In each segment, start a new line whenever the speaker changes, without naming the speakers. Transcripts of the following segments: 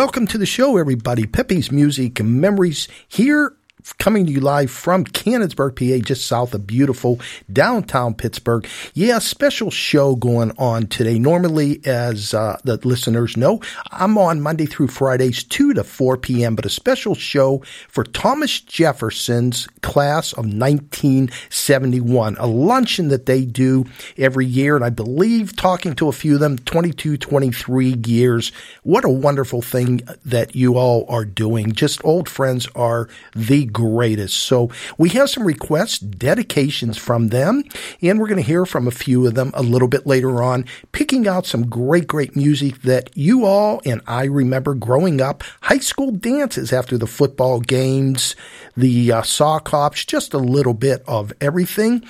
Welcome to the show, everybody. Peppy's Music and Memories here coming to you live from Canonsburg, PA, just south of beautiful downtown Pittsburgh. Yeah, special show going on today. Normally, as uh, the listeners know, I'm on Monday through Fridays, 2 to 4 p.m., but a special show for Thomas Jefferson's class of 1971, a luncheon that they do every year. And I believe, talking to a few of them, 22, 23 years. What a wonderful thing that you all are doing. Just old friends are the greatest. So we have some requests, dedications from them, and we're going to hear from a few of them a little bit later on, picking out some great, great music that you all and I remember growing up, high school dances after the football games, the uh, sock hops, just a little bit of everything.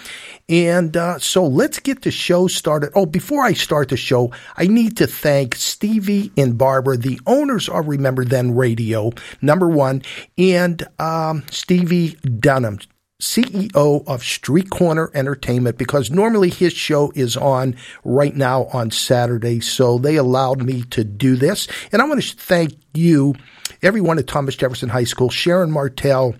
And uh, so let's get the show started. Oh, before I start the show, I need to thank Stevie and Barbara, the owners of Remember Then Radio, number one, and um, Stevie Dunham. CEO of Street Corner Entertainment because normally his show is on right now on Saturday. So they allowed me to do this. And I want to thank you, everyone at Thomas Jefferson High School, Sharon Martell,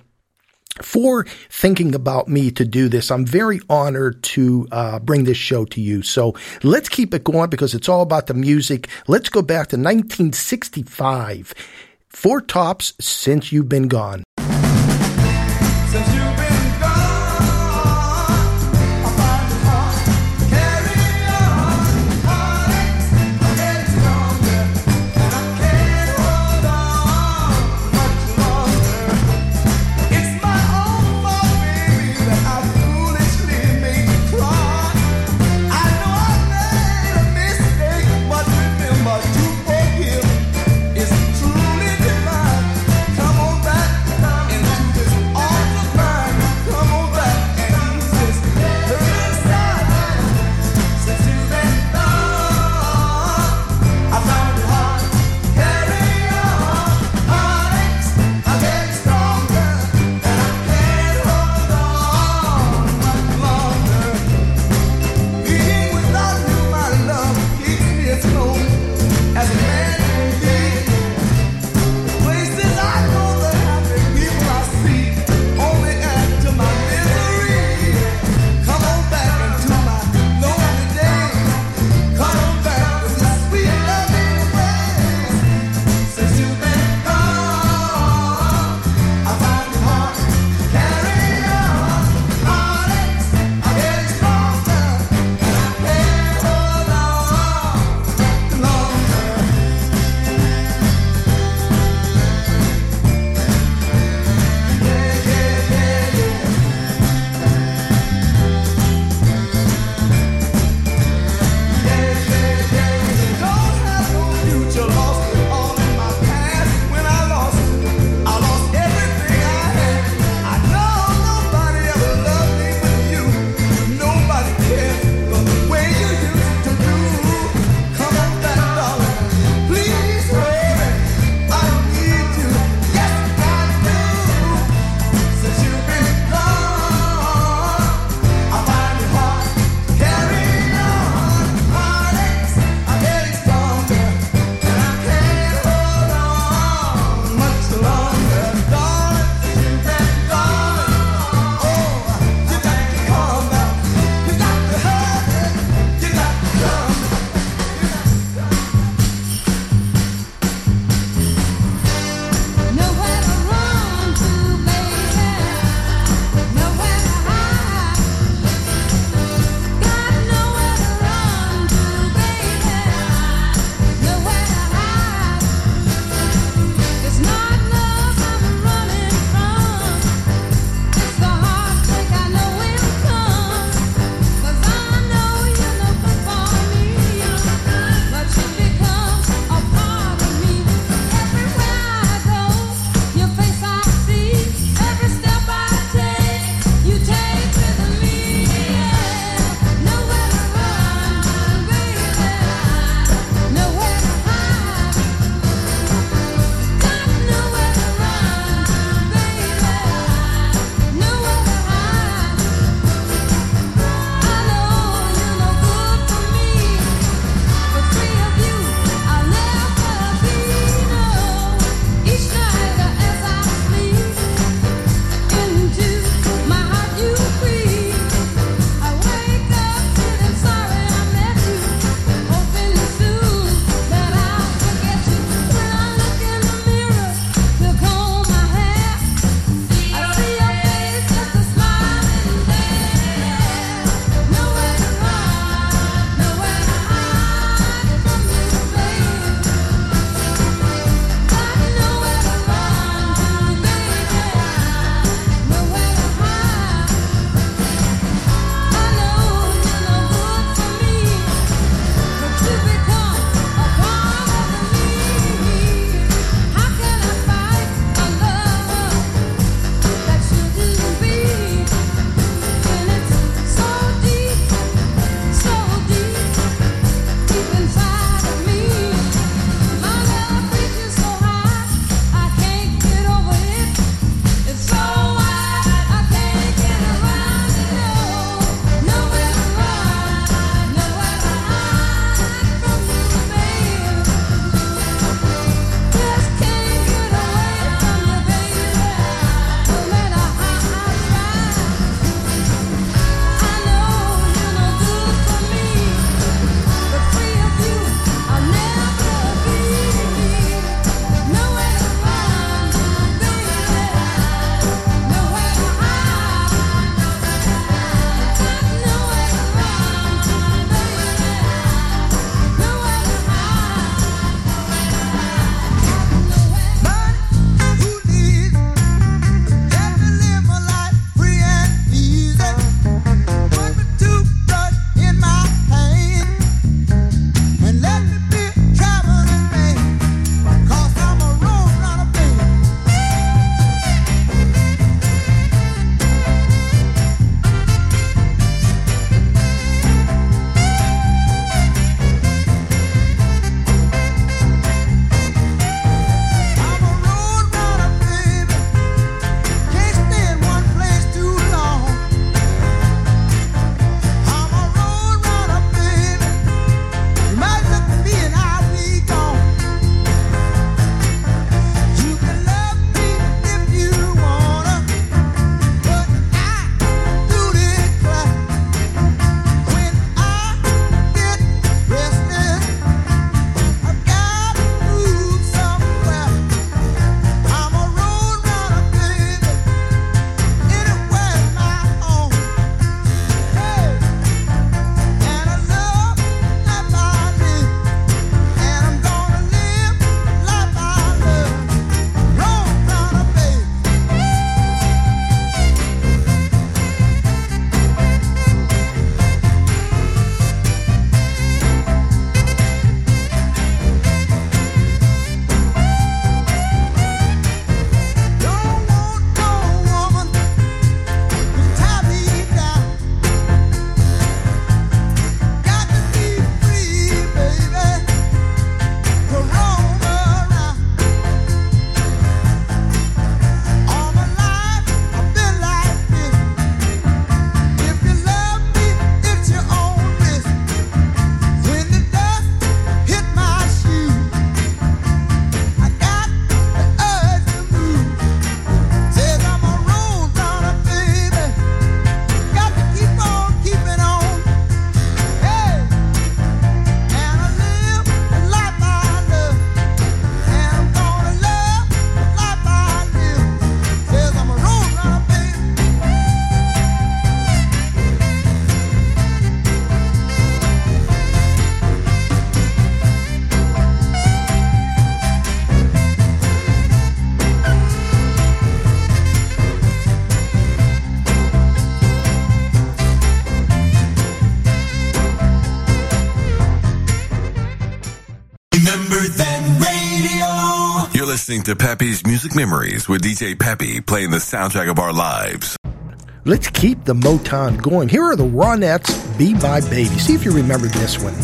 for thinking about me to do this. I'm very honored to uh, bring this show to you. So let's keep it going because it's all about the music. Let's go back to 1965. Four tops since you've been gone.
Listening to Peppy's Music Memories with DJ Peppy playing the soundtrack of our lives.
Let's keep the Motown going. Here are the Ronettes, Be My Baby. See if you remember this one.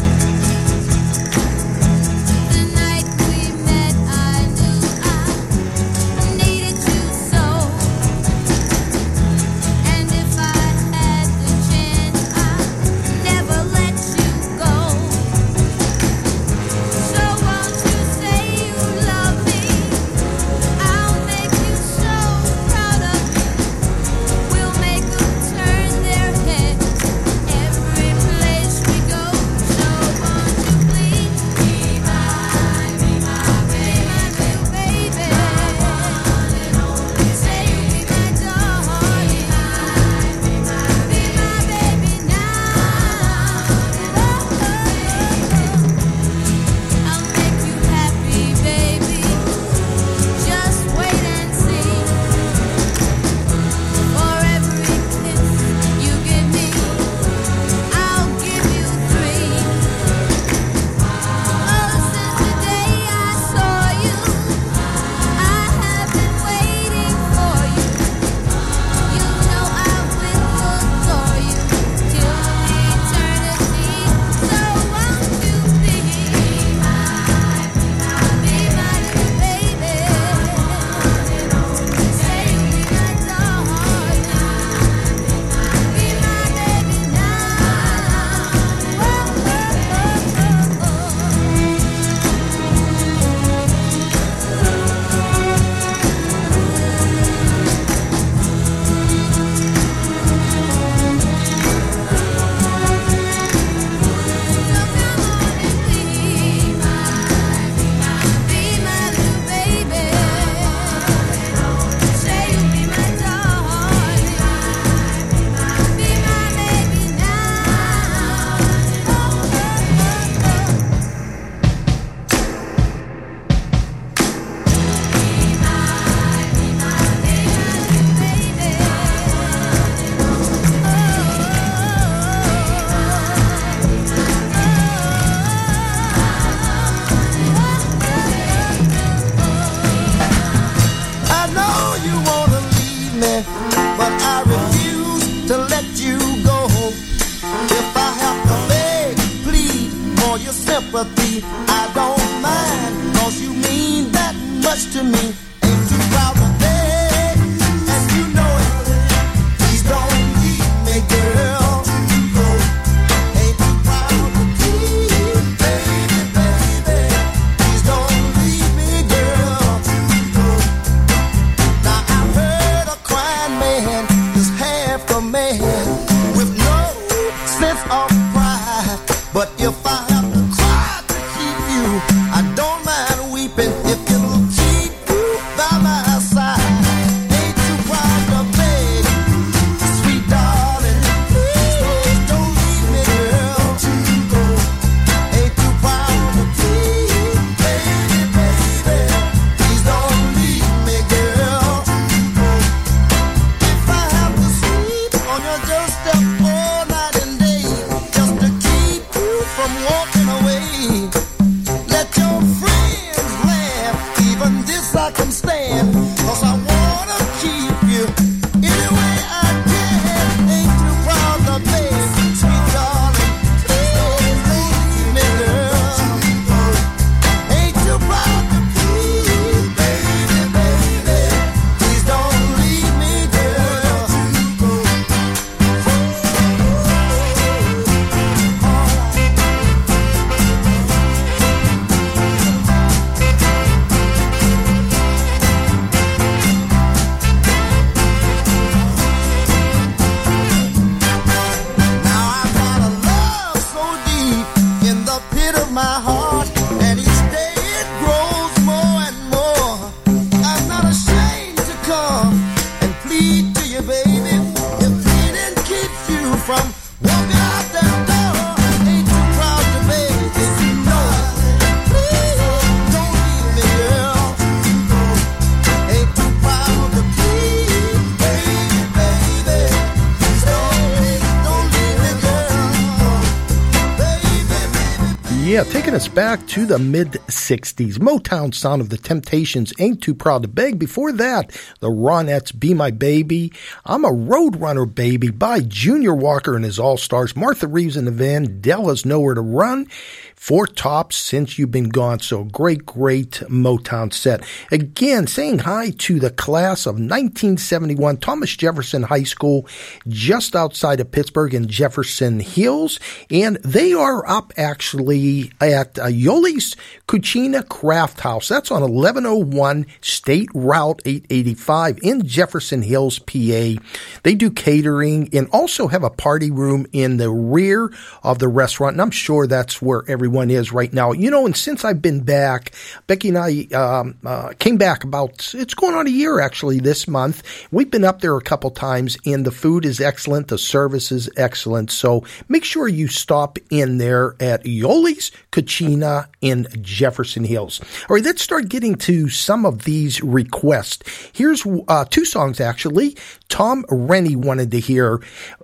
Back to the mid 60s. Motown sound of the Temptations Ain't Too Proud to Beg. Before that, the Ronettes Be My Baby. I'm a Roadrunner Baby by Junior Walker and his All Stars. Martha Reeves and the Vandellas Nowhere to Run. Four tops since you've been gone. So great, great Motown set. Again, saying hi to the class of 1971, Thomas Jefferson High School, just outside of Pittsburgh in Jefferson Hills. And they are up actually at uh, Yoli's Cucina Craft House. That's on 1101 State Route 885 in Jefferson Hills, PA. They do catering and also have a party room in the rear of the restaurant. And I'm sure that's where everyone is right now. You know, and since I've been back, Becky and I um, uh, came back about, it's going on a year actually this month. We've been up there a couple times and the food is excellent. The service is excellent. So make sure you stop in there at Yoli's Cucina in Jefferson Hills. All right, let's start getting to some of these requests. Here's uh, two songs actually. Tom Rennie wanted to hear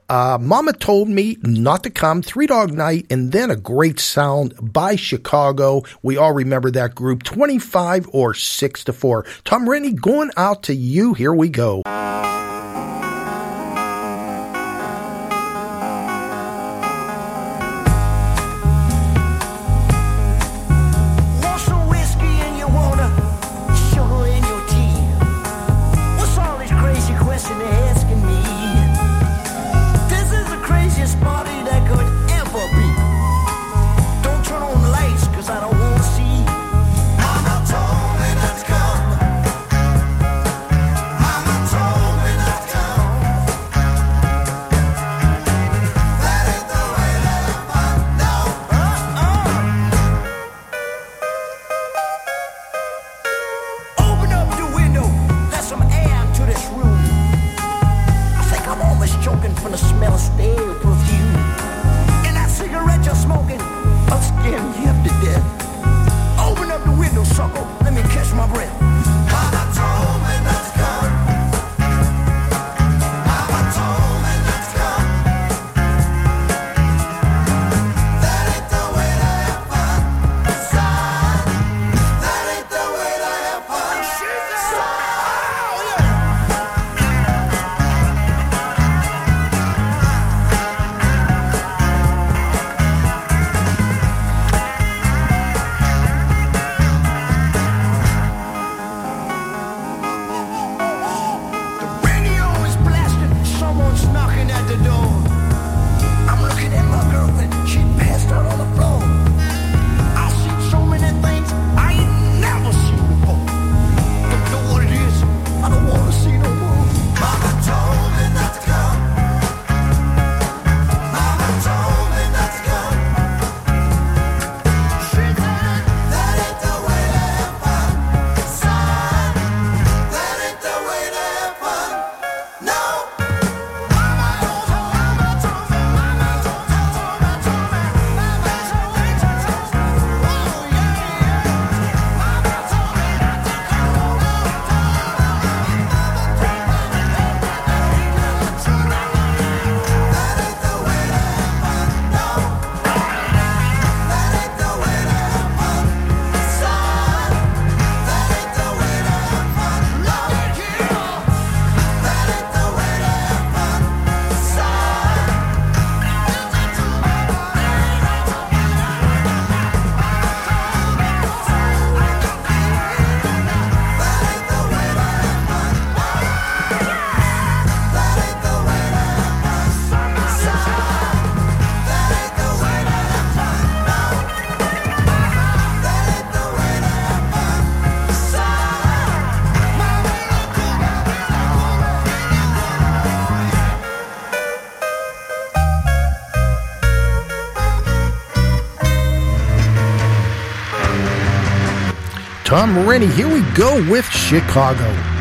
uh, Mama Told Me Not to Come, Three Dog Night, and then a great sound by Chicago. We all remember that group, 25 or 6 to 4. Tom Rennie, going out to you. Here we go. Tom Rennie. Here we go with Chicago.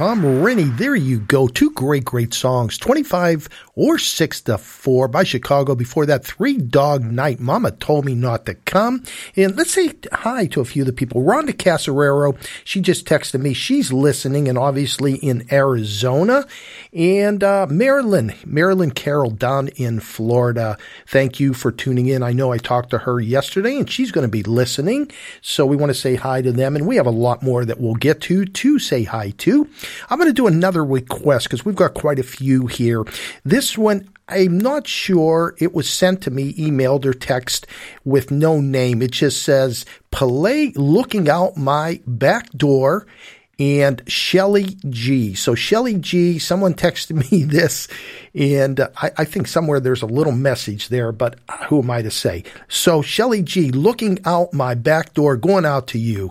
Tom Rennie. There you go. Two great, great songs. 25 or 6 to 4 by Chicago. Before that, Three Dog Night. Mama told me not to come. And let's say hi to a few of the people. Rhonda Casarero, she just texted me. She's listening and obviously in Arizona. And uh, Marilyn, Marilyn Carroll down in Florida. Thank you for tuning in. I know I talked to her yesterday and she's going to be listening. So we want to say hi to them. And we have a lot more that we'll get to to say hi to. I'm going to do another request because we've got quite a few here. This one, I'm not sure it was sent to me, emailed or text with no name. It just says, play looking out my back door and Shelly G. So Shelly G, someone texted me this, and I, I, think somewhere there's a little message there, but who am I to say? So Shelly G, looking out my back door, going out to you.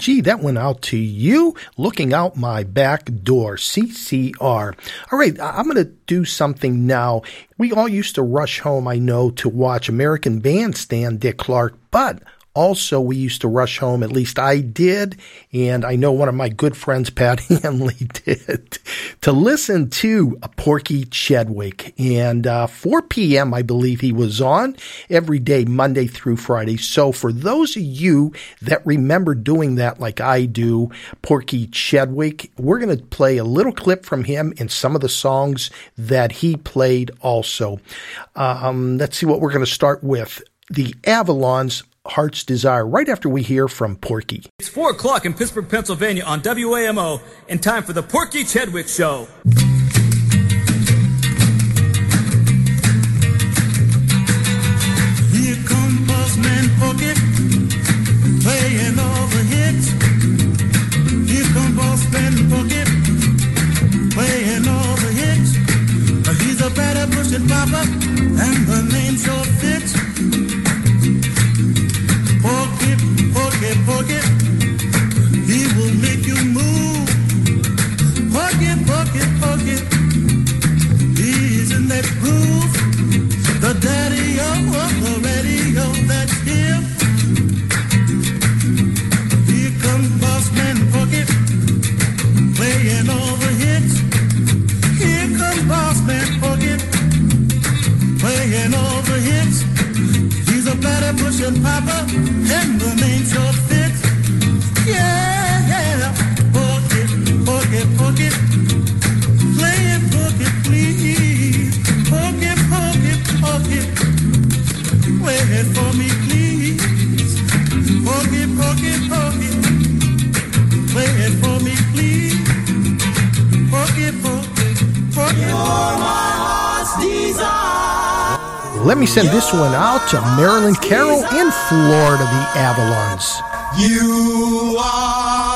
Shelly G, that went out to you. Looking out my back door, CCR. All right, I'm going to do something now. We all used to rush home, I know, to watch American Bandstand, Dick Clark, but also, we used to rush home, at least I did, and I know one of my good friends, Pat Hanley, did, to listen to Porky Chedwick. And uh, 4 p.m., I believe he was on every day, Monday through Friday. So for those of you that remember doing that like I do, Porky Chedwick, we're going to play a little clip from him and some of the songs that he played also. Um, let's see what we're going to start with. The Avalons Heart's Desire right after we hear from Porky.
It's 4 o'clock in Pittsburgh, Pennsylvania on WAMO and time for the Porky Chedwick Show.
Here comes Buzzman Porky playing all the hits. Here comes Buzzman Porky playing all the hits. He's a better pushing papa
one out to Marilyn Carroll in Florida, the Avalons.
You are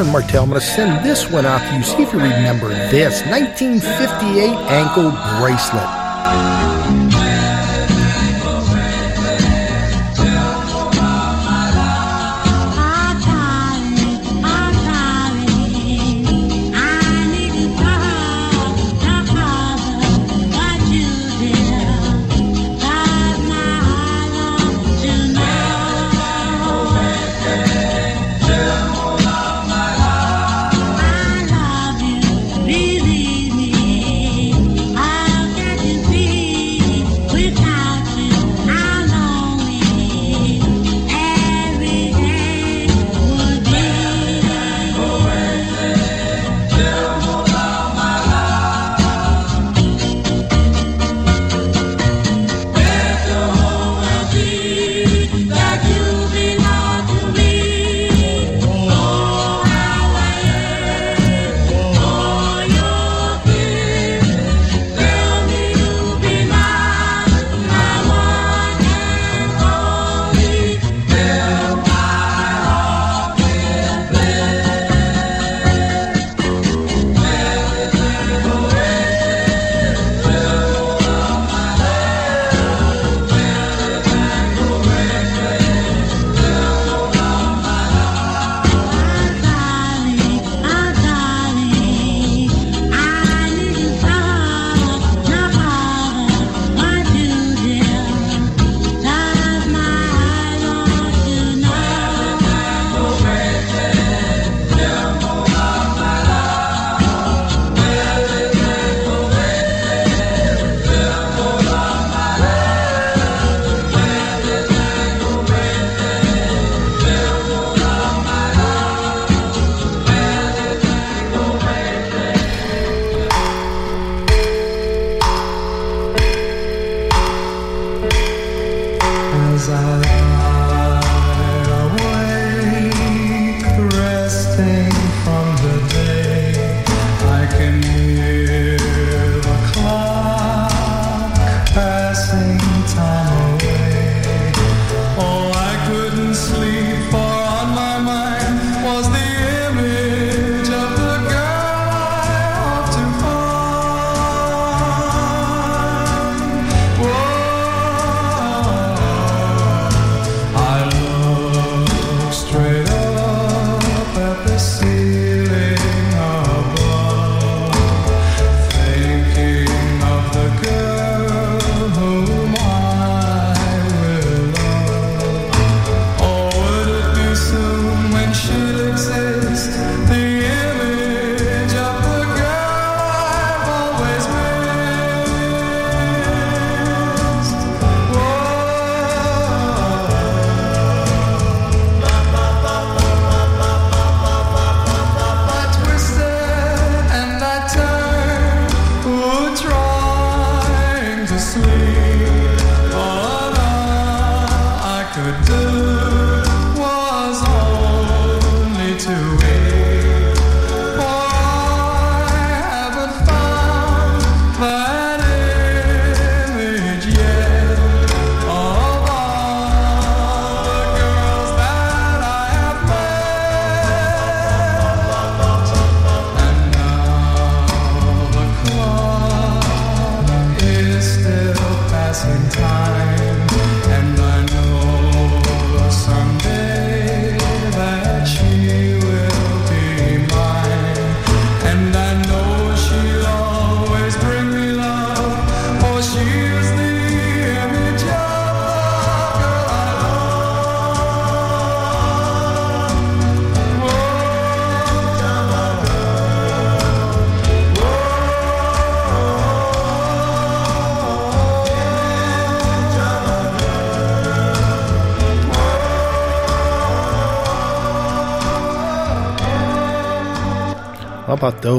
Sharon Martell. I'm going to send this one out to you. See if you remember this 1958 ankle bracelet.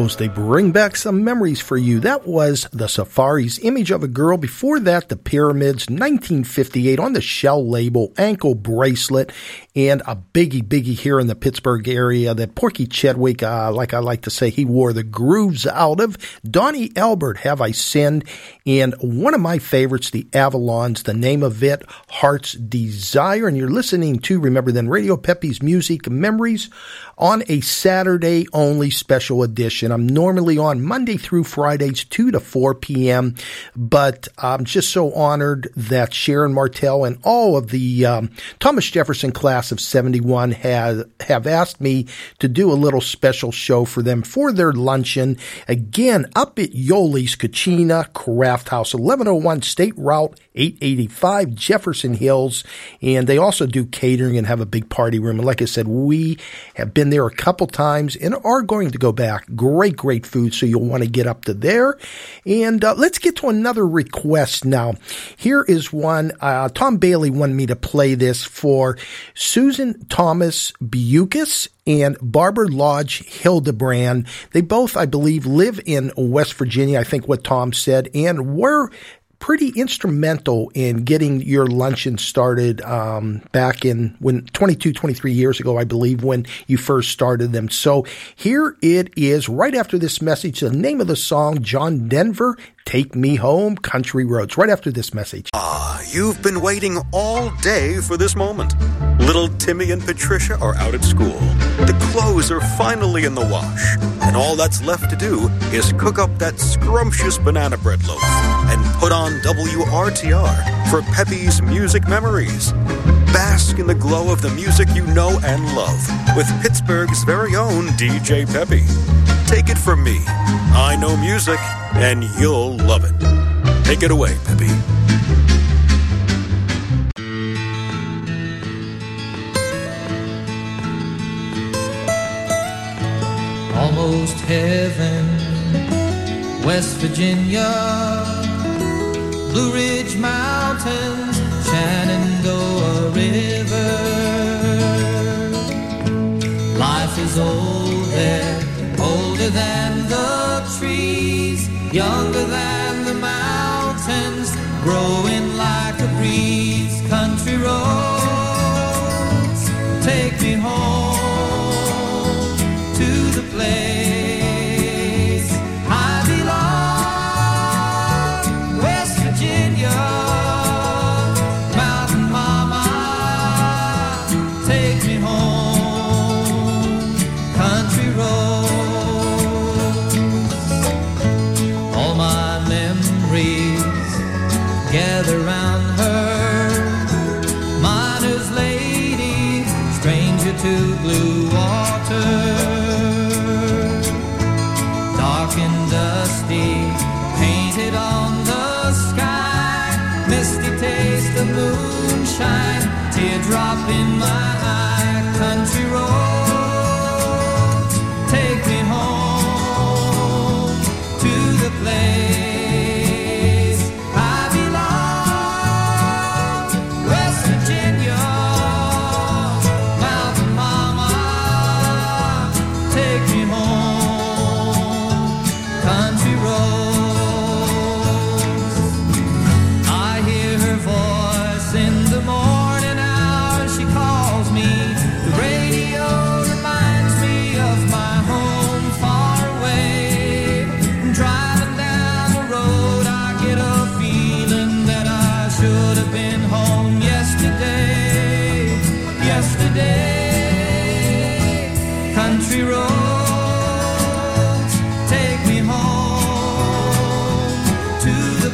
Those? They bring back some memories for you. That was the Safaris Image of a Girl. Before that, the Pyramids, 1958 on the Shell label, ankle bracelet, and a biggie, biggie here in the Pittsburgh area that Porky Chedwick, uh, like I like to say, he wore the grooves out of. Donnie Elbert, Have I Sinned? And one of my favorites, the Avalons, the name of it, Heart's Desire. And you're listening to, remember then, Radio Peppy's Music Memories on a Saturday only special edition. I'm normally on Monday through Fridays, 2 to 4 p.m., but I'm just so honored that Sharon Martell and all of the um, Thomas Jefferson class of 71 have, have asked me to do a little special show for them for their luncheon. Again, up at Yoli's Kachina Craft House, 1101 State Route 885 Jefferson Hills. And they also do catering and have a big party room. And like I said, we have been there a couple times and are going to go back. Great, great food. So you'll want to get up to there. And uh, let's get to another request now. Here is one. Uh, Tom Bailey wanted me to play this for Susan Thomas Bucas and Barbara Lodge Hildebrand. They both, I believe, live in West Virginia. I think what Tom said, and were pretty instrumental in getting your luncheon started um, back in when 22, 23 years ago, I believe, when you first started them. So here it is, right after this message. The name of the song, John Denver, Take Me Home, Country Roads. Right after this message.
Ah, you've been waiting all day for this moment. Little Timmy and Patricia are out at school. The clothes are finally in the wash. And all that's left to do is cook up that scrumptious banana bread loaf and put on WRTR for Peppy's Music Memories. Bask in the glow of the music you know and love with Pittsburgh's very own DJ Peppy. Take it from me. I know music, and you'll love it. Take it away, Peppy.
almost heaven. West Virginia, Blue Ridge Mountains, Shenandoah River. Life is old than the trees, younger than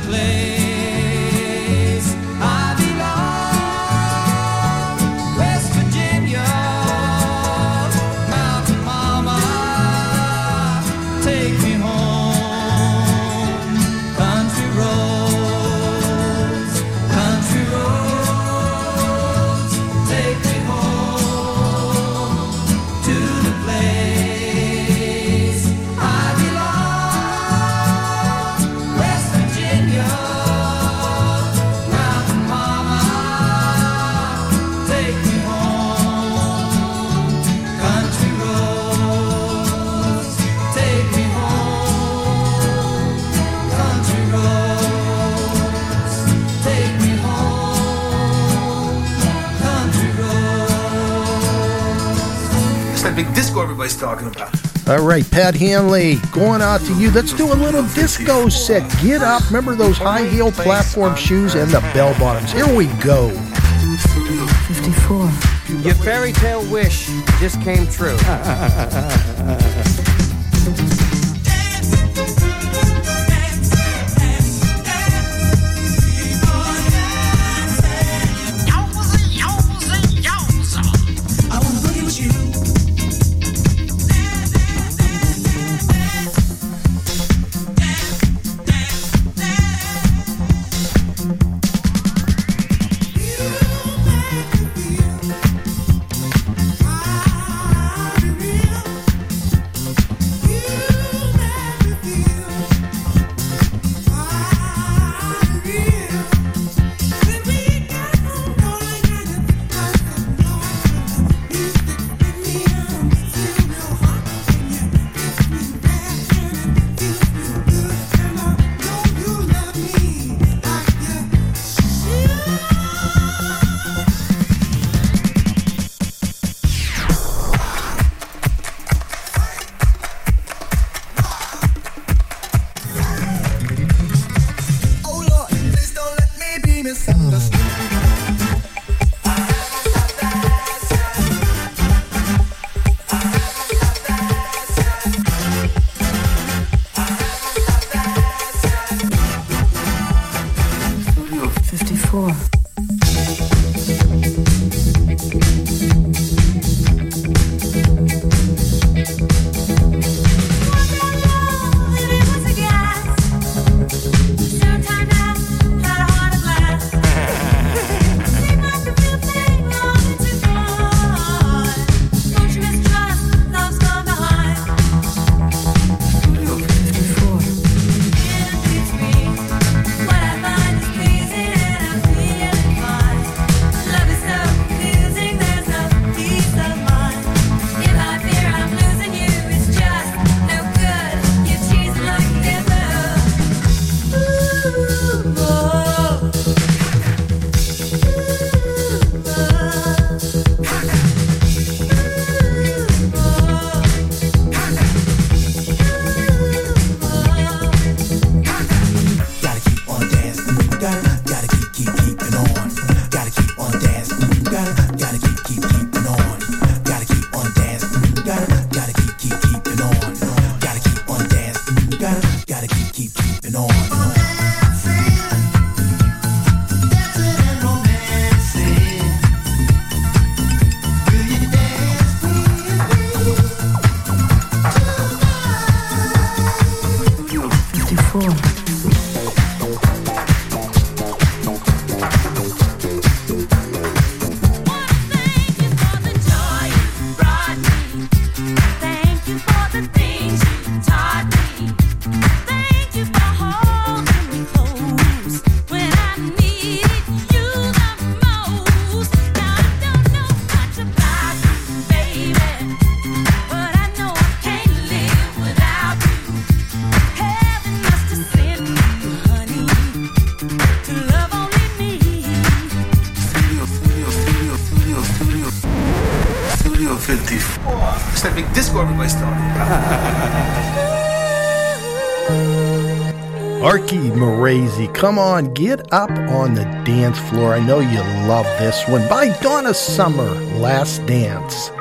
place
right, Pat Hanley, going out to you. Let's do a little disco set. Get up. Remember those high heel platform shoes and the bell bottoms. Here we go.
54.
Your fairy tale wish just came true.
come on, get up on the dance floor. I know you love this one. By Donna Summer, Last Dance.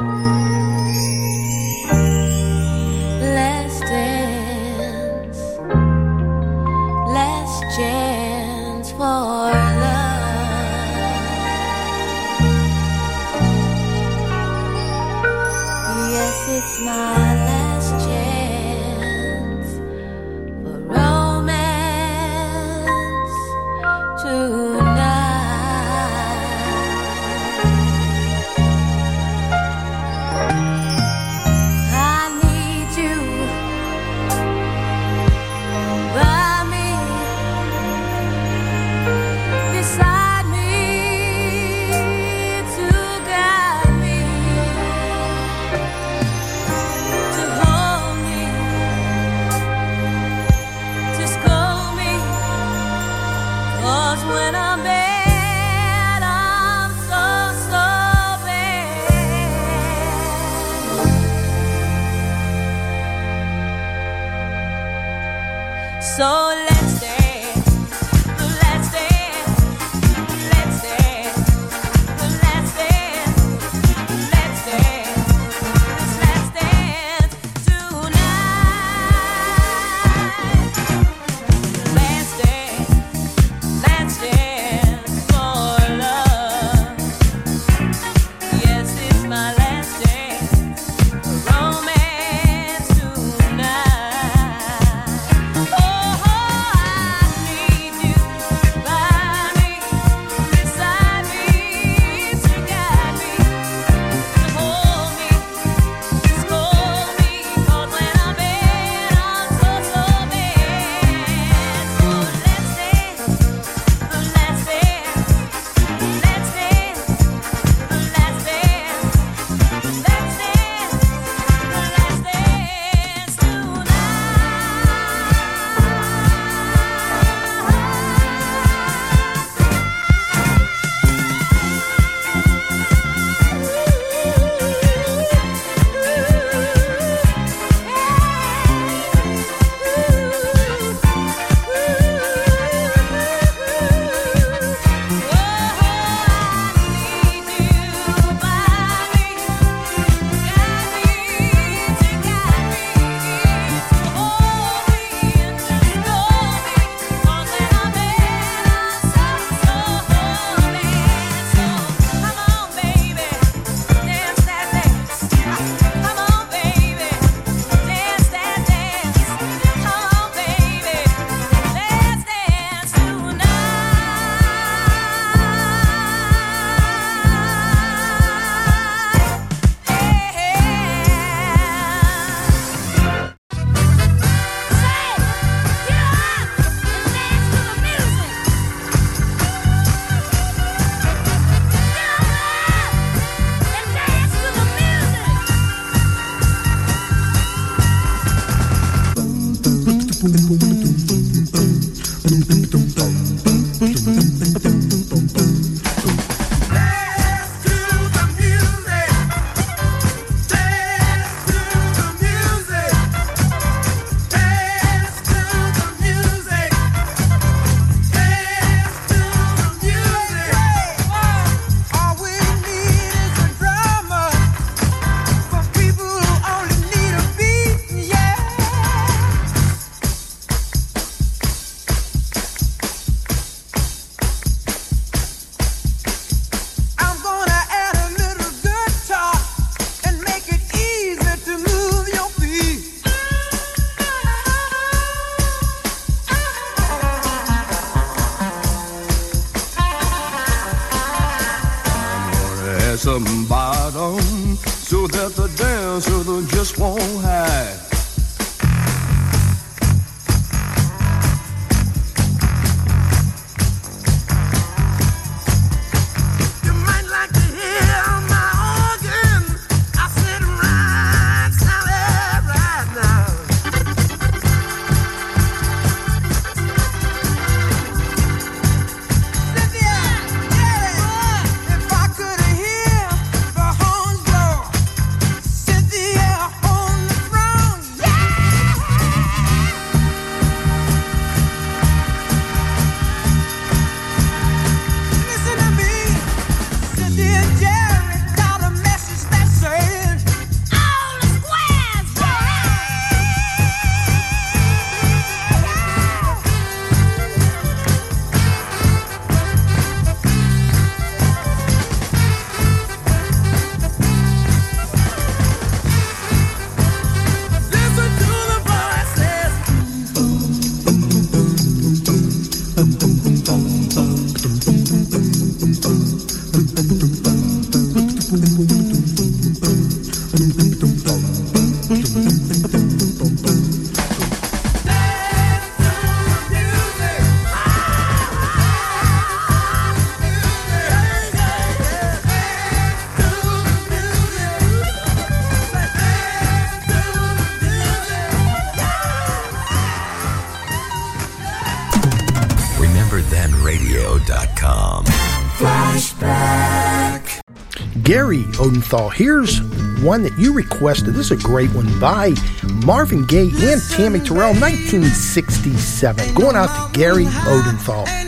Odenthal. Here's one that you requested. This is a great one by Marvin Gaye and Tammy Terrell, 1967. Going out to Gary Odenthal.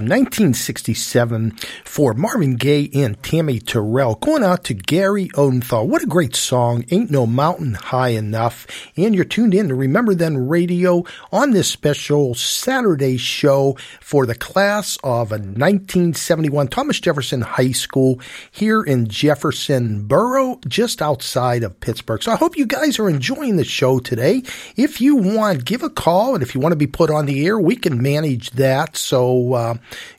1967 for Marvin Gaye and Tammy Terrell. Going out to Gary Odenthal. What a great song. Ain't No Mountain High Enough. And you're tuned in to Remember Then Radio on this special Saturday show for the class of 1971 Thomas Jefferson High School here in Jefferson Borough, just outside of Pittsburgh. So I hope you guys are enjoying the show today. If you want, give a call. And if you want to be put on the air, we can manage that. So, uh,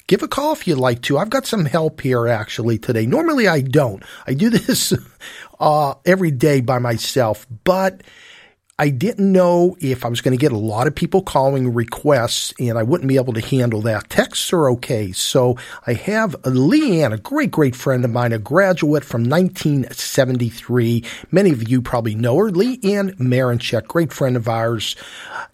give a call if you'd like to. I've got some help here actually today. Normally I don't. I do this, uh, every day by myself, but I didn't know if I was going to get a lot of people calling requests and I wouldn't be able to handle that. Texts are okay. So I have Leanne, a great, great friend of mine, a graduate from 1973. Many of you probably know her. Leanne Marinchek, great friend of ours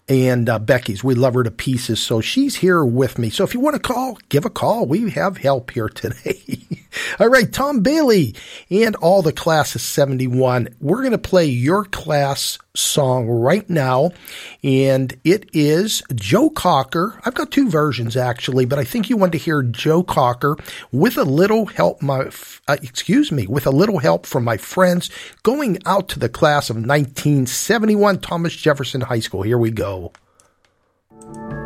and uh, Becky's. We love her to pieces. So she's here with me. So if you want to call, give a call. We have help here today. all right, Tom Bailey and all the class of 71. We're going to play your class song right now. And it is Joe Cocker. I've got two versions actually, but I think you want to hear Joe Cocker with a little help, my, uh, excuse me, with a little help from my friends going out to the class of 1971 Thomas Jefferson High School. Here we go.
What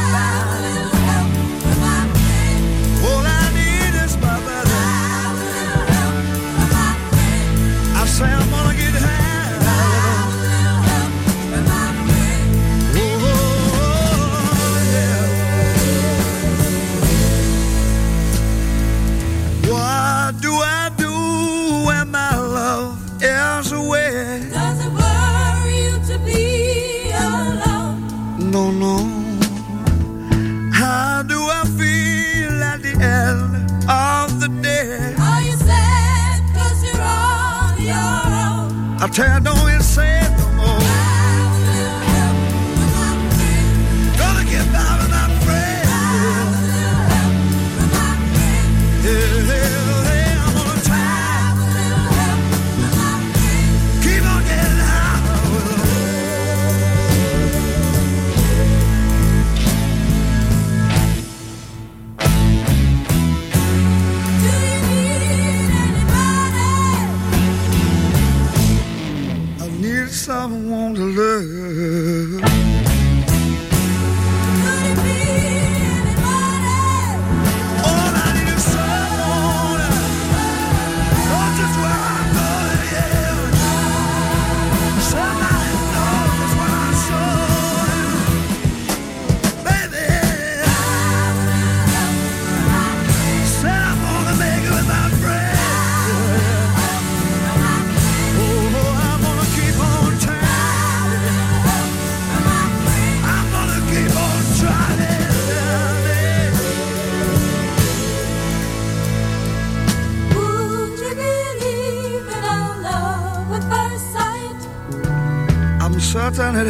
tear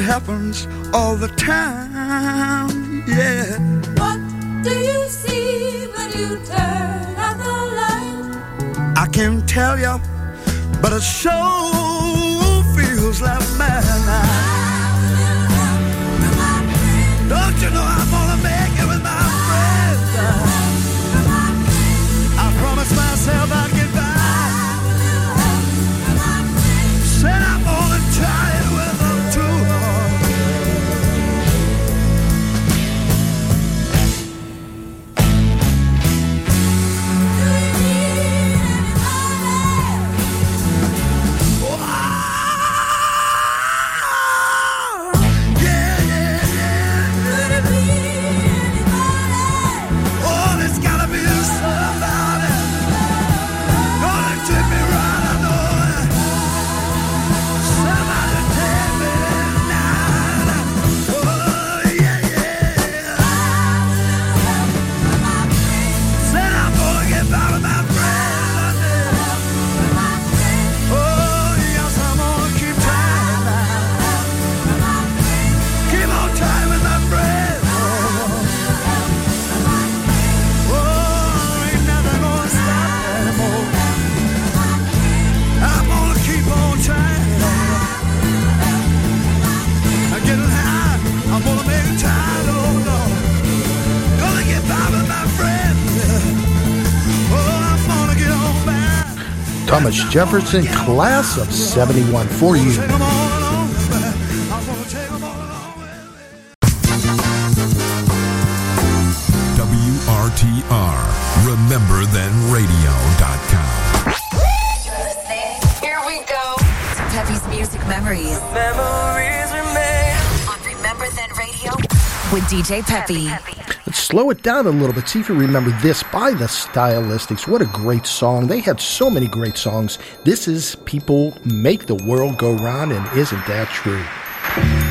happens all the time. Yeah.
What do you see when you turn out the light?
I can't tell you, but it's so
Thomas Jefferson, class of 71 for you.
WRTR, remember then radio.com.
Here we go. Peppy's music memories. Memories remain. On Remember Then Radio with DJ Peppy.
Peppy, Peppy slow it down a little bit. See if you remember this by the Stylistics. What a great song. They had so many great songs. This is People Make the World Go Round, and isn't that true?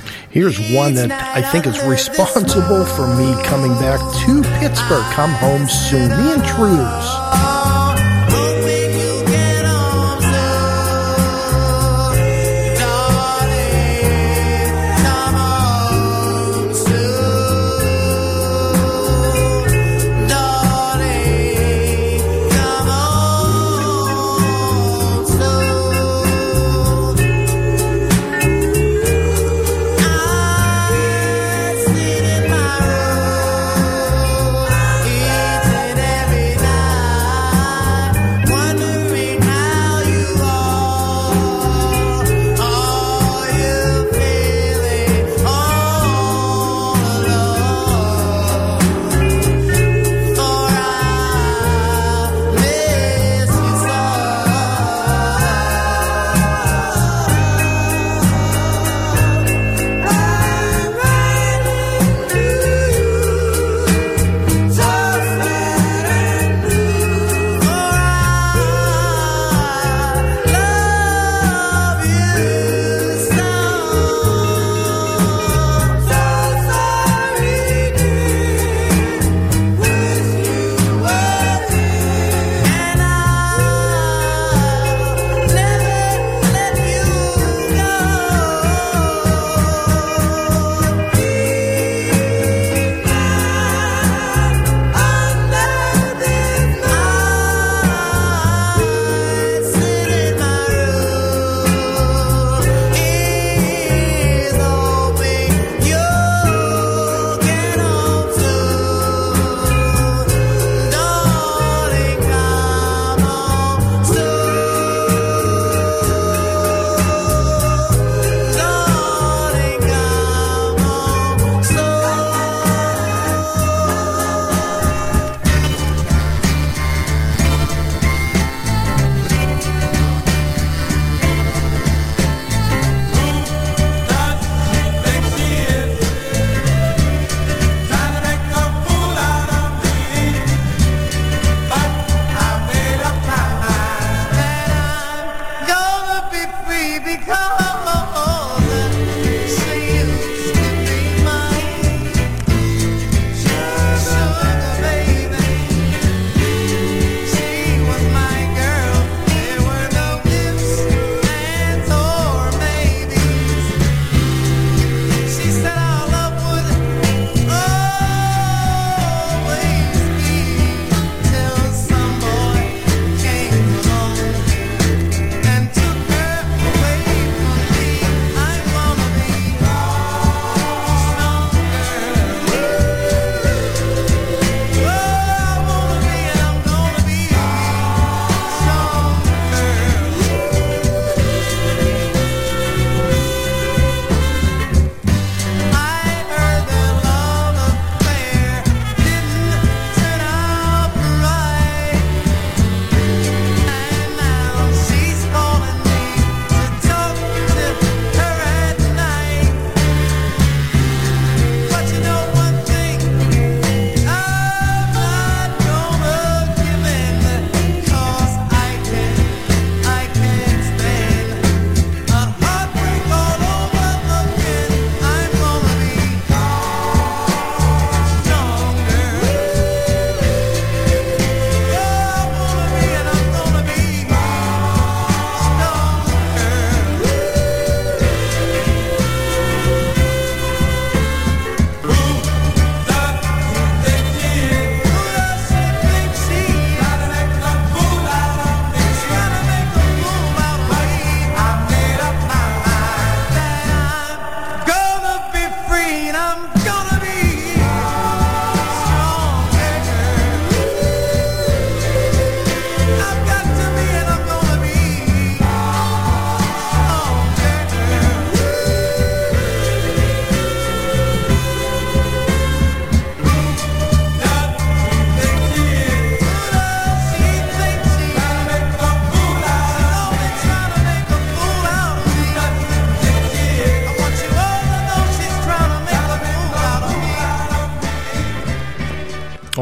Here's one that I think is responsible for me coming back to Pittsburgh. Come home soon. The Intruders.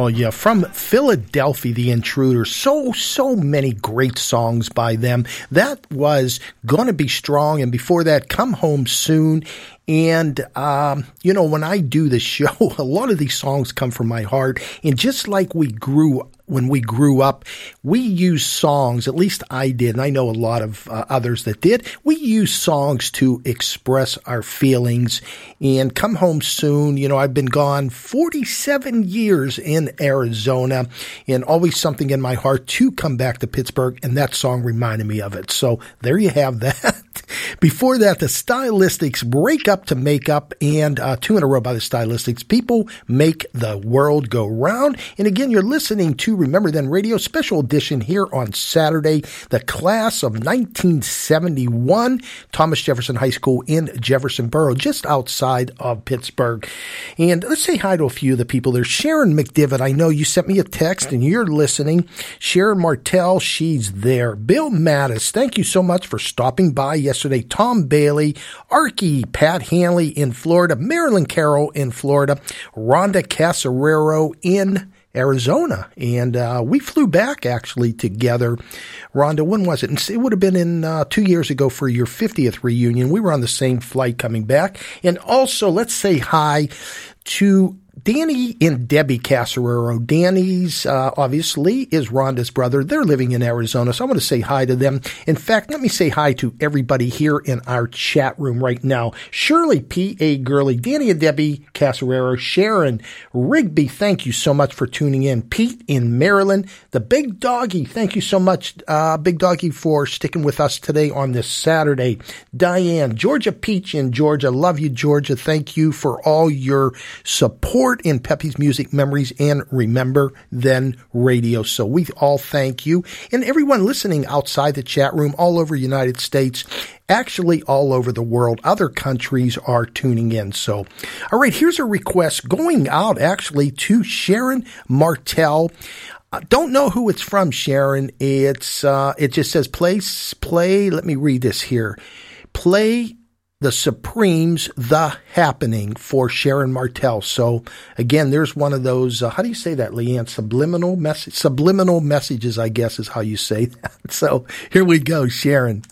Yeah, from Philadelphia, the Intruder. So so many great songs by them. That was gonna be strong, and before that, come home soon. And um, you know, when I do the show, a lot of these songs come from my heart. And just like we grew when we grew up, we used songs, at least I did, and I know a lot of uh, others that did. We used songs to express our feelings. And come home soon. You know, I've been gone 47 years in Arizona and always something in my heart to come back to Pittsburgh. And that song reminded me of it. So there you have that. Before that, the Stylistics break up to make up and uh, two in a row by the Stylistics. People make the world go round. And again, you're listening to Remember Then Radio special edition here on Saturday, the class of 1971, Thomas Jefferson High School in Jeffersonboro, just outside of Pittsburgh. And let's say hi to a few of the people there. Sharon McDivitt, I know you sent me a text and you're listening. Sharon Martell, she's there. Bill Mattis, thank you so much for stopping by yesterday. Tom Bailey, Arky, Pat Hanley in Florida, Marilyn Carroll in Florida, Rhonda Casarero in Arizona. And uh, we flew back actually together. Rhonda, when was it? It would have been in uh, two years ago for your 50th reunion. We were on the same flight coming back. And also, let's say hi to Danny and Debbie Casarero. Danny's uh, obviously is Rhonda's brother. They're living in Arizona, so I want to say hi to them. In fact, let me say hi to everybody here in our chat room right now. Shirley P. A. Gurley, Danny and Debbie Casarero, Sharon Rigby, thank you so much for tuning in. Pete in Maryland, the Big Doggy, thank you so much, uh, Big Doggy, for sticking with us today on this Saturday. Diane, Georgia Peach in Georgia, love you, Georgia. Thank you for all your support in Peppy's Music Memories and Remember Then Radio. So we all thank you and everyone listening outside the chat room all over the United States, actually all over the world. Other countries are tuning in. So, all right, here's a request going out actually to Sharon Martell. I don't know who it's from, Sharon. It's uh, it just says play play. Let me read this here. Play the Supremes, The Happening for Sharon Martell. So again, there's one of those, uh, how do you say that, Leanne? Subliminal message, subliminal messages, I guess is how you say that. So here we go, Sharon.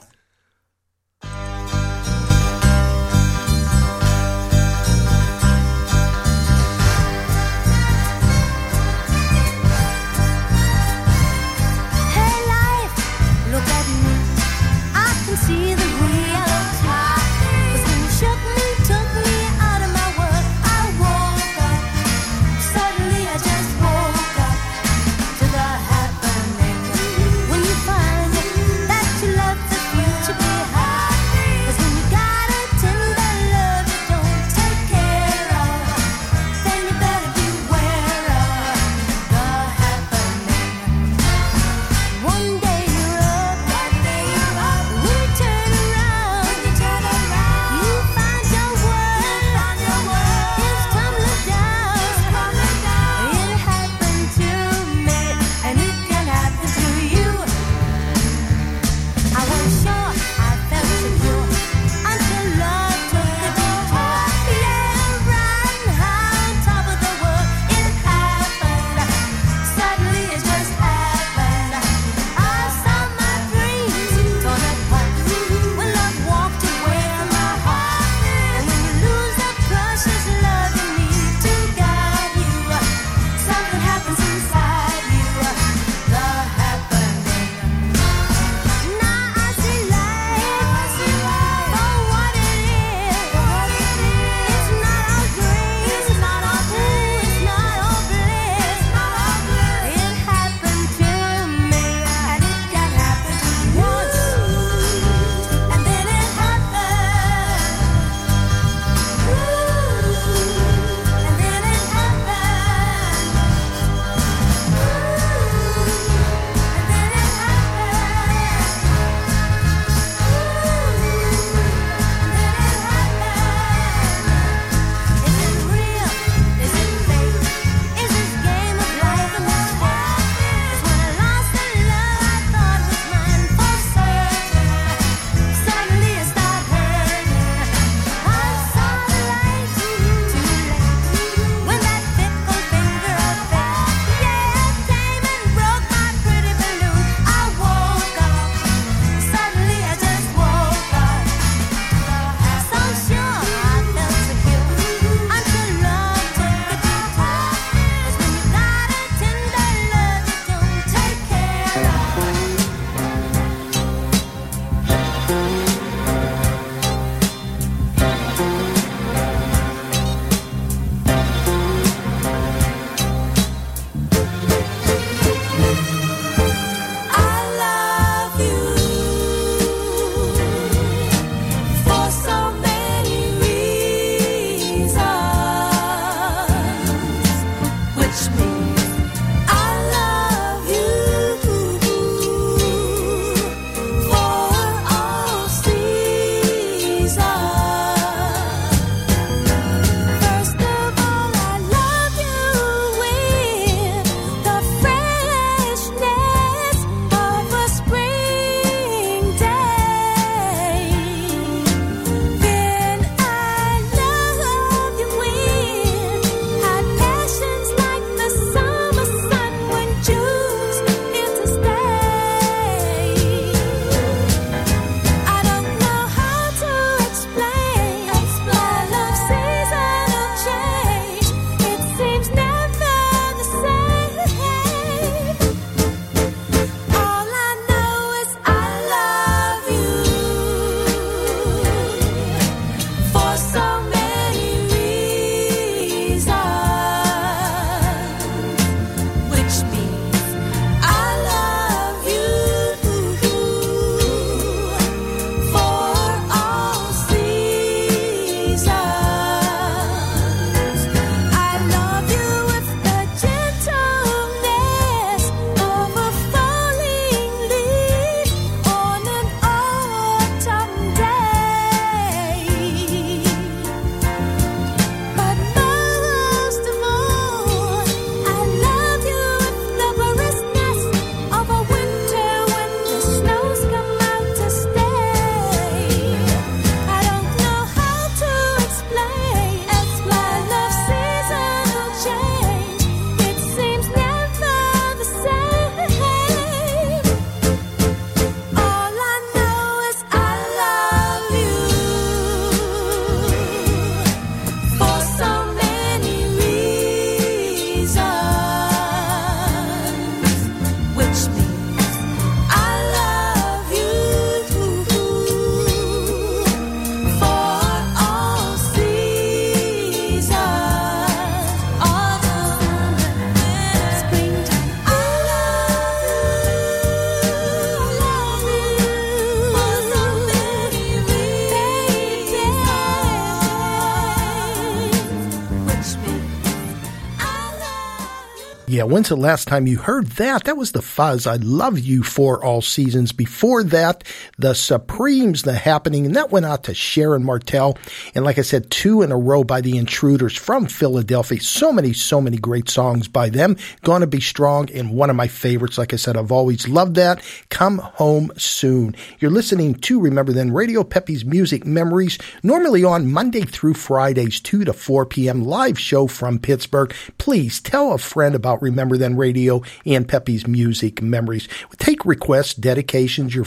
When's the last time you heard that? That was the Fuzz. I love you for all seasons. Before that, the Supremes, the happening, and that went out to Sharon Martell. And like I said, two in a row by the Intruders from Philadelphia. So many, so many great songs by them. Gonna be strong and one of my favorites. Like I said, I've always loved that. Come home soon. You're listening to Remember Then Radio Peppy's Music Memories, normally on Monday through Fridays, 2 to 4 p.m. live show from Pittsburgh. Please tell a friend about Remember Then Radio and Peppy's Music Memories. Take requests, dedications, your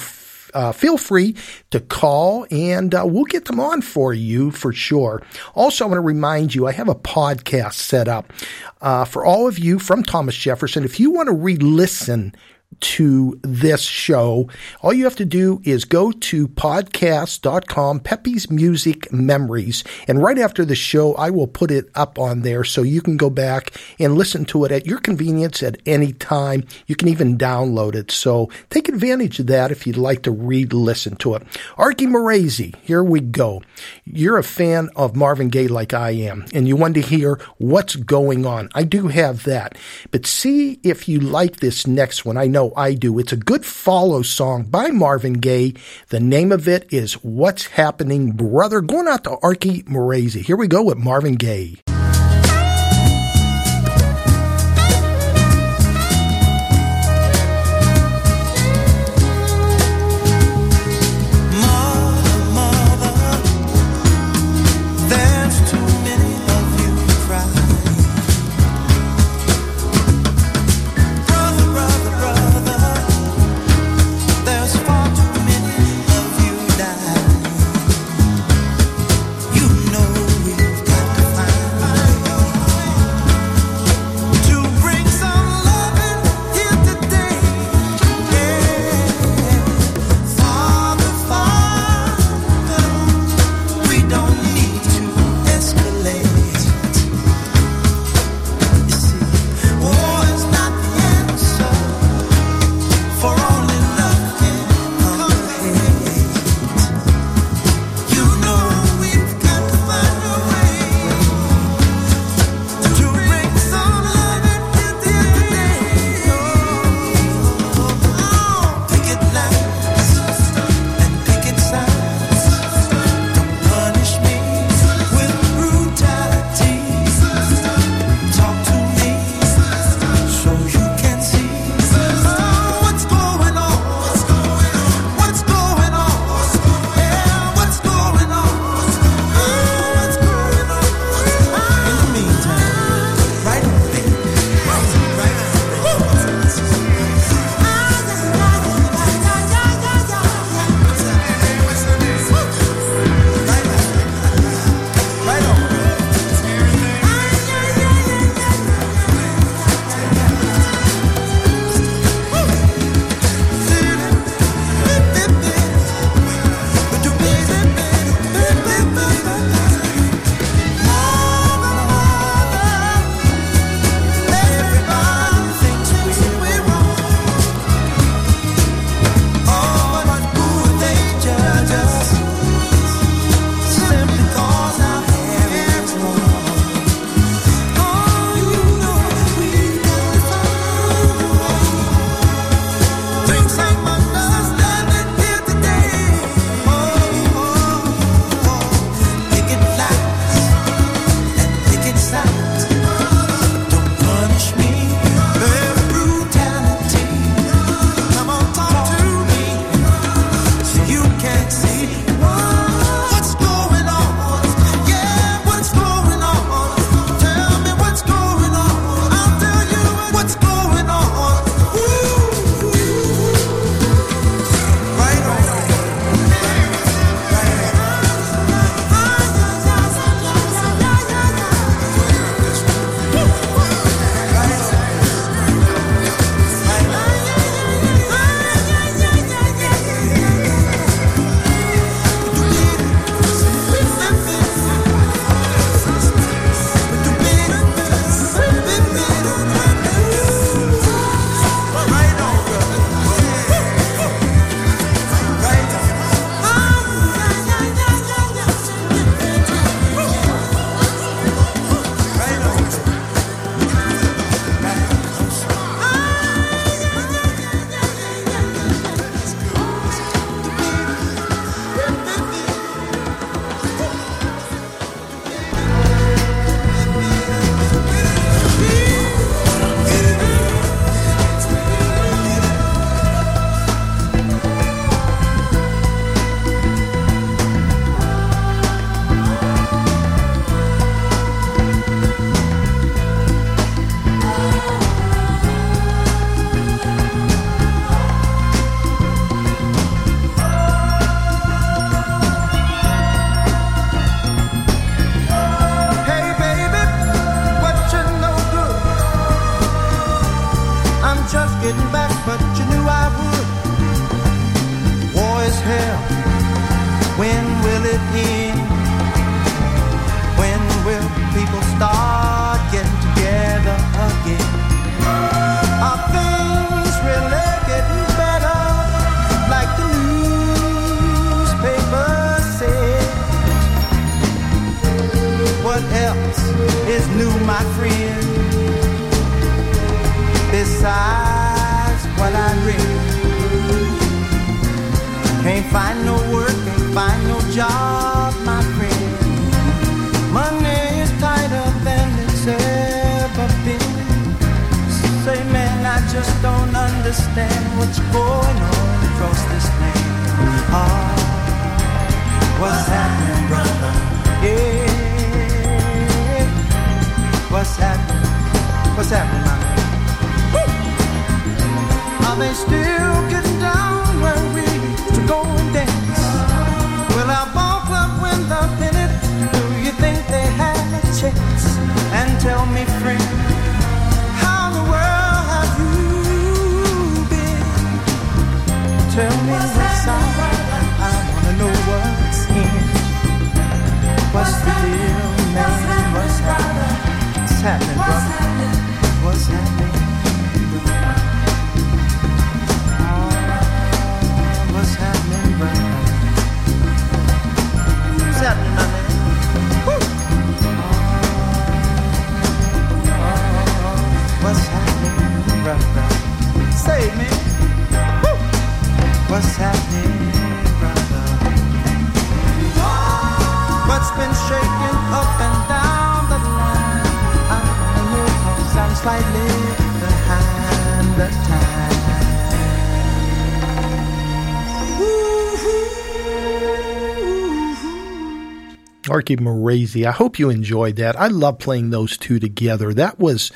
uh, feel free to call and uh, we'll get them on for you for sure. Also, I want to remind you I have a podcast set up uh, for all of you from Thomas Jefferson. If you want to re listen, to this show, all you have to do is go to podcast.com, Peppy's Music Memories. And right after the show, I will put it up on there so you can go back and listen to it at your convenience at any time. You can even download it. So take advantage of that if you'd like to re listen to it. Arky Morazy, here we go. You're a fan of Marvin Gaye like I am, and you want to hear what's going on. I do have that. But see if you like this next one. I know I do. It's a good follow song by Marvin Gaye. The name of it is What's Happening, Brother? Going out to Arky Morazy. Here we go with Marvin Gaye. Morazy. I hope you enjoyed that. I love playing those two together. That was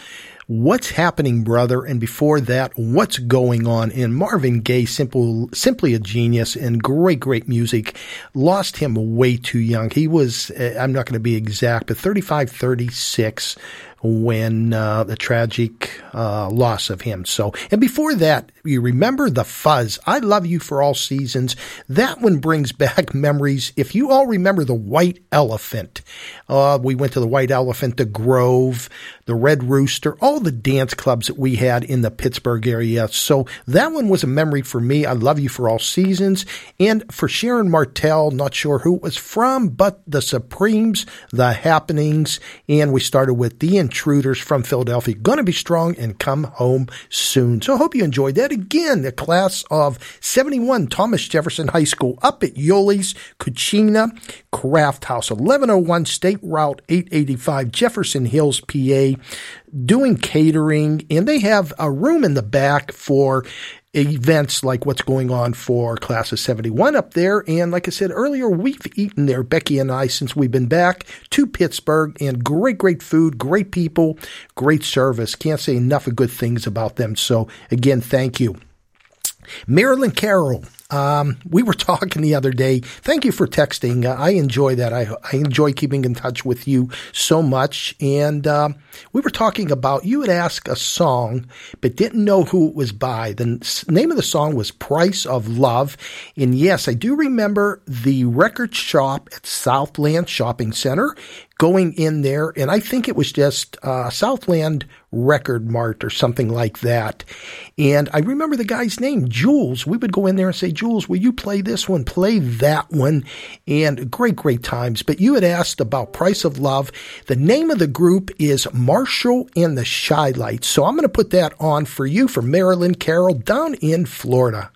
What's Happening, Brother, and before that, What's Going On in Marvin Gaye, simple, simply a genius and great, great music. Lost him way too young. He was, uh, I'm not going to be exact, but 35, 36 when uh, the tragic uh, loss of him. So, and before that, you remember the fuzz. I love you for all seasons. That one brings back memories. If you all remember the White Elephant, uh, we went to the White Elephant, the Grove, the Red Rooster, all the dance clubs that we had in the Pittsburgh area. So that one was a memory for me. I love you for all seasons. And for Sharon Martell, not sure who it was from, but the Supremes, the Happenings, and we started with the Intruders from Philadelphia. Gonna be strong and come home soon. So I hope you enjoyed that. Again, the class of 71 Thomas Jefferson High School up at Yoli's, Cucina, Craft House, 1101 State Route 885, Jefferson Hills, PA, doing catering, and they have a room in the back for events like what's going on for class of 71 up there. And like I said earlier, we've eaten there, Becky and I, since we've been back to Pittsburgh and great, great food, great people, great service. Can't say enough of good things about them. So again, thank you. Marilyn Carroll. Um, we were talking the other day. Thank you for texting. Uh, I enjoy that. I, I enjoy keeping in touch with you so much. And uh, we were talking about you had asked a song, but didn't know who it was by. The name of the song was Price of Love. And yes, I do remember the record shop at Southland Shopping Center going in there, and I think it was just uh, Southland Record Mart or something like that. And I remember the guy's name, Jules. We would go in there and say, Jules, will you play this one, play that one? And great, great times. But you had asked about Price of Love. The name of the group is Marshall and the Shy Lights. So I'm going to put that on for you from Marilyn Carroll down in Florida.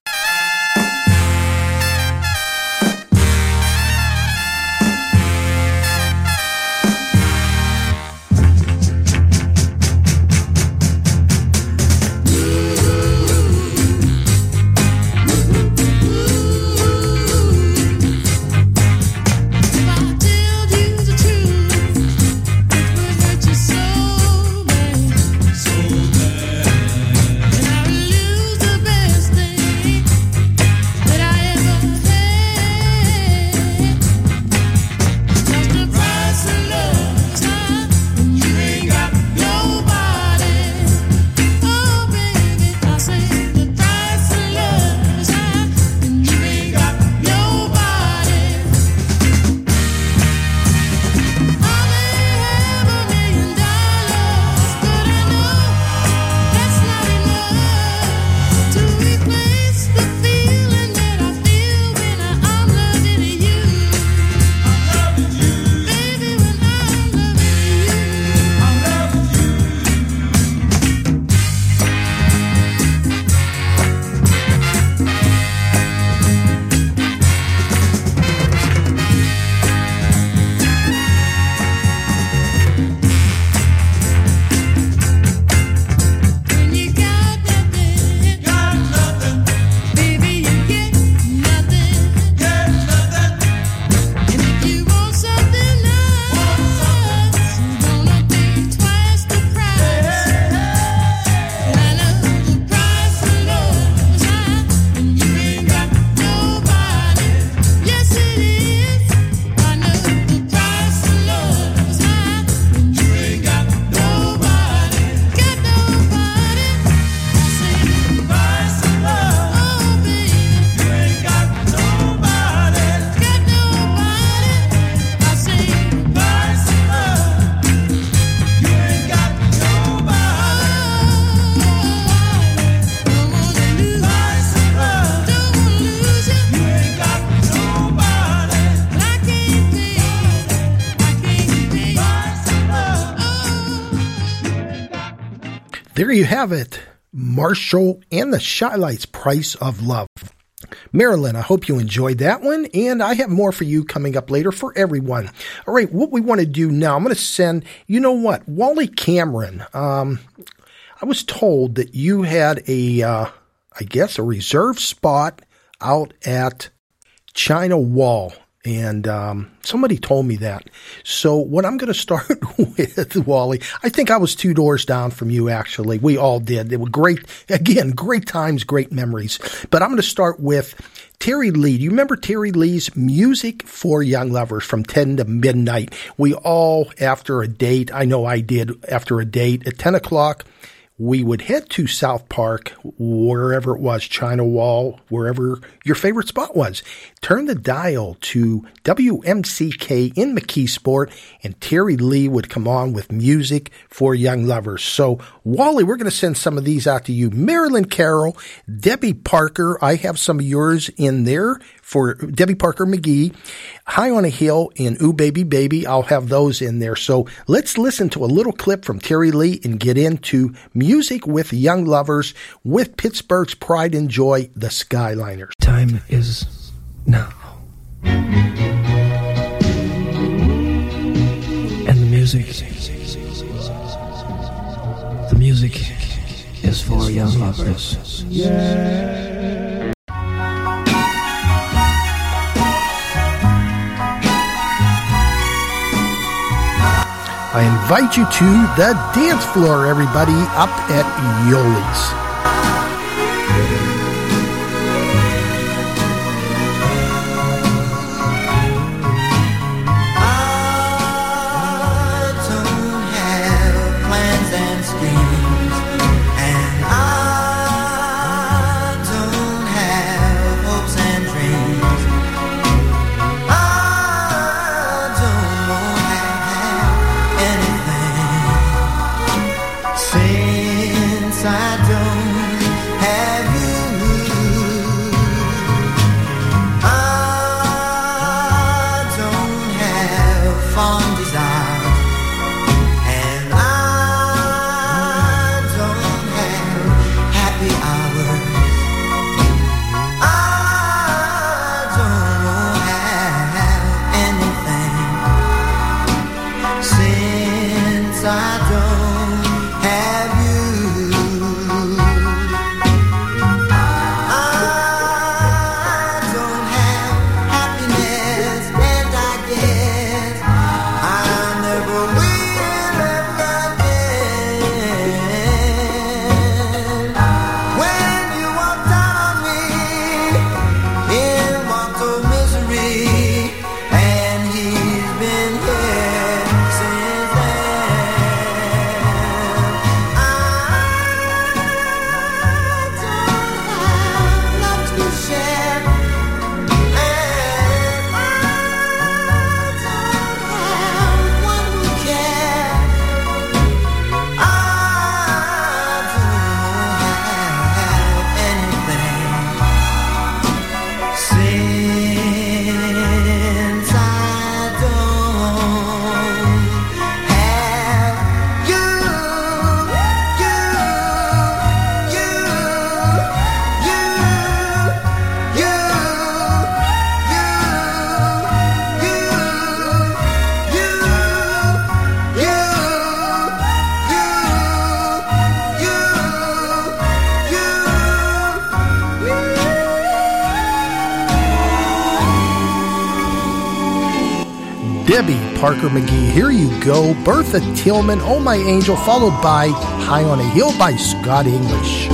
You have it. Marshall and the Shy Lights Price of Love. Marilyn, I hope you enjoyed that one, and I have more for you coming up later for everyone. All right, what we want to do now, I'm going to send, you know what, Wally Cameron. Um, I was told that you had a, uh, I guess, a reserve spot out at China Wall. And um, somebody told me that. So what I'm going to start with, Wally, I think I was two doors down from you. Actually, we all did. They were great. Again, great times, great memories. But I'm going to start with Terry Lee. Do you remember Terry Lee's music for young lovers from 10 to midnight? We all, after a date, I know I did after a date at 10 o'clock we would head to South Park, wherever it was, China Wall, wherever your favorite spot was. Turn the dial to WMCK in McKeesport, and Terry Lee would come on with music for young lovers. So, Wally, we're going to send some of these out to you. Marilyn Carroll, Debbie Parker, I have some of yours in there for Debbie Parker McGee, High on a Hill, and Ooh Baby Baby. I'll have those in there. So let's listen to a little clip from Terry Lee and get into music with young lovers with Pittsburgh's Pride and Joy, the Skyliners.
Time is now. And the music. The music is for young lovers.
I invite you to the dance floor, everybody, up at Yoli's. Parker McGee, here you go. Bertha Tillman, Oh My Angel, followed by High on a Hill by Scott English.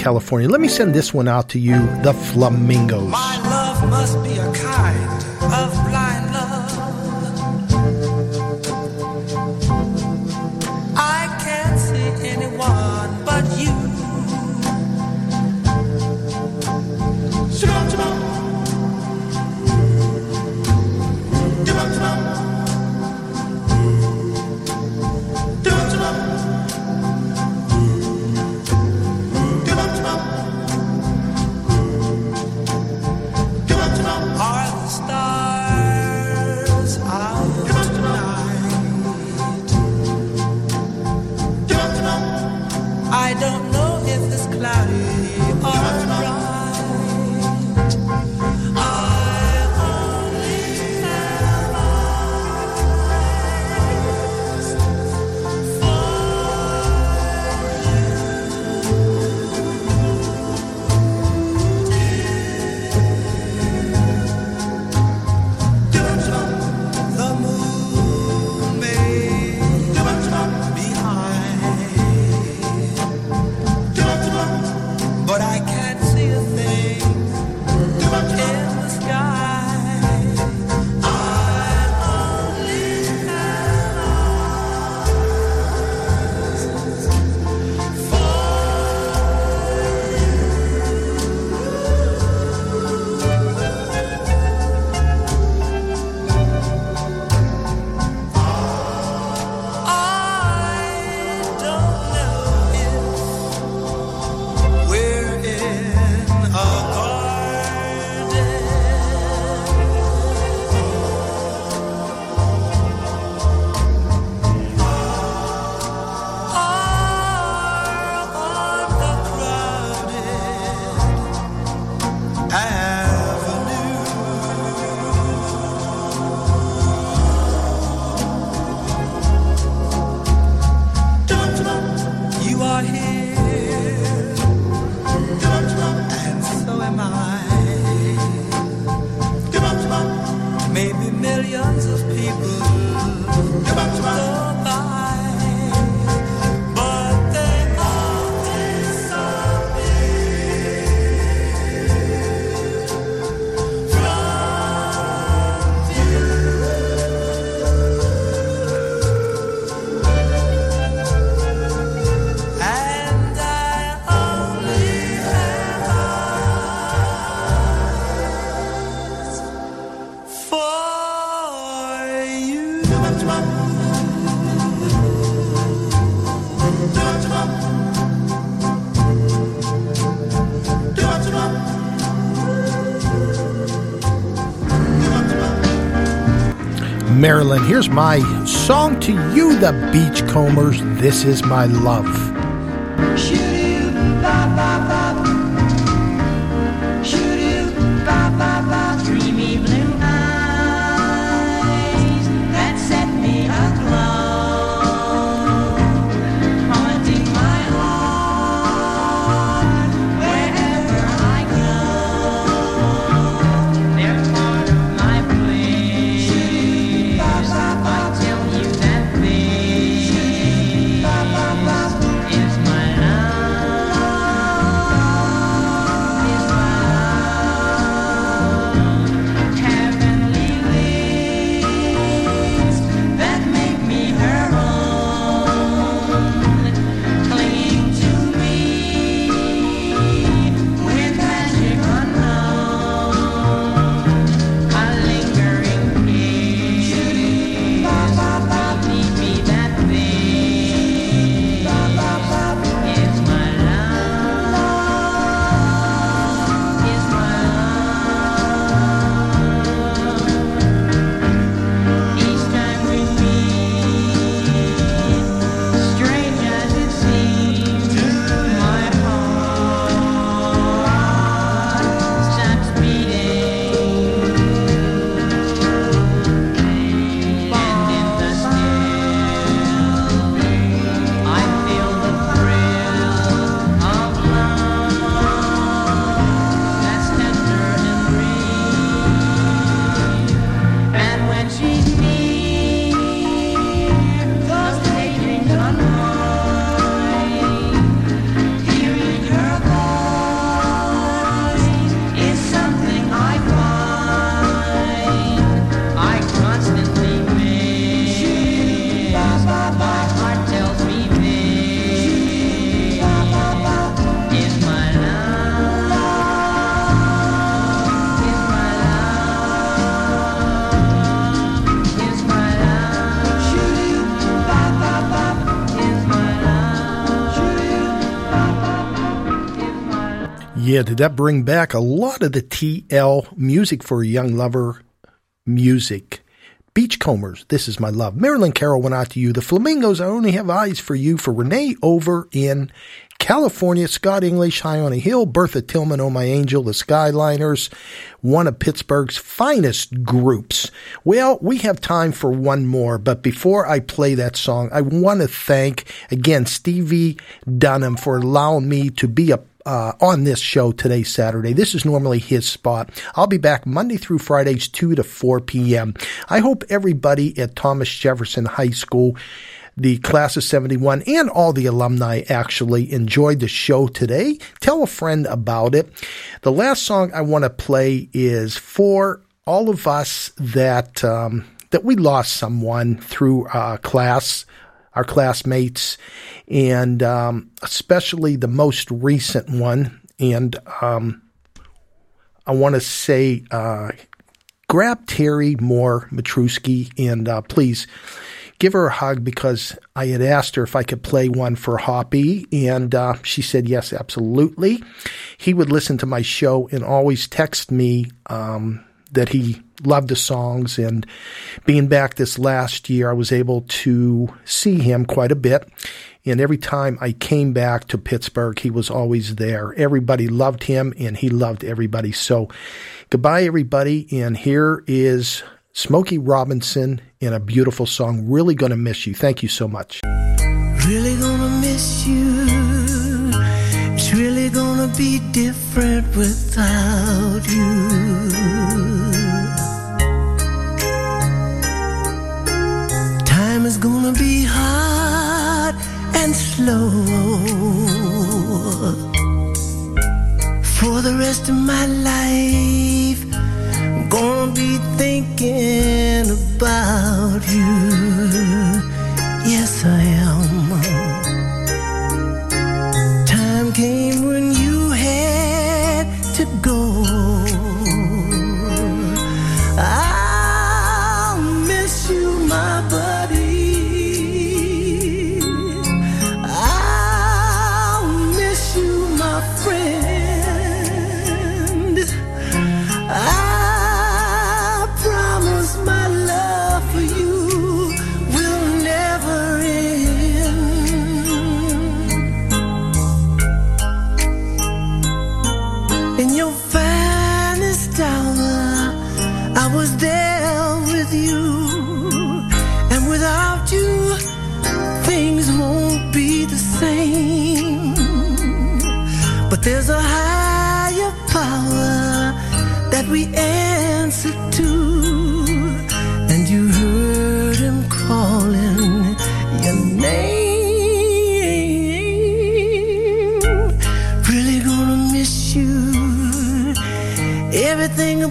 California. Let me send this one out to you, the Flamingos. Maryland. Here's my song to you, the Beachcombers. This is my love.
Yeah, did that bring back a lot of the TL music for a young lover music? Beachcombers, This Is My Love. Marilyn Carroll went out to you. The Flamingos, I Only Have Eyes for You for Renee over in California. Scott English, High on a Hill. Bertha Tillman, Oh My Angel. The Skyliners, one of Pittsburgh's finest groups. Well, we have time for one more, but before I play that song, I want to thank again Stevie Dunham for allowing me to be a uh, on this show today, Saturday. This is normally his spot. I'll be back Monday through Fridays, 2 to 4 p.m. I hope everybody at Thomas Jefferson High School, the class of 71, and all the alumni actually enjoyed the show today. Tell a friend about it. The last song I want to play is for all of us that, um, that we lost someone through uh, class our classmates, and um, especially the most recent one. And um, I want to say, uh, grab Terry Moore Matruski and uh, please give her a hug because I had asked her if I could play one for Hoppy, and uh, she said yes, absolutely. He would listen to my show and always text me um, that he loved the songs. And being back this last year, I was able to see him quite a bit. And every time I came back to Pittsburgh, he was always there. Everybody loved him and he loved everybody. So goodbye, everybody. And here is Smokey Robinson in a beautiful song. Really to miss you. Thank you so much.
Really gonna miss you. It's really gonna be different without you. Gonna be hard and slow. For the rest of my life, gonna be thinking about you. Yes, I am. Time came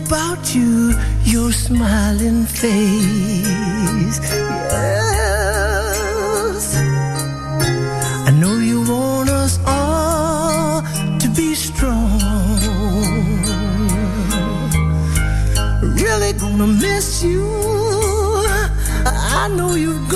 about you, your smiling face. Yes. I know you want us all to be strong. Really gonna miss you. I know gone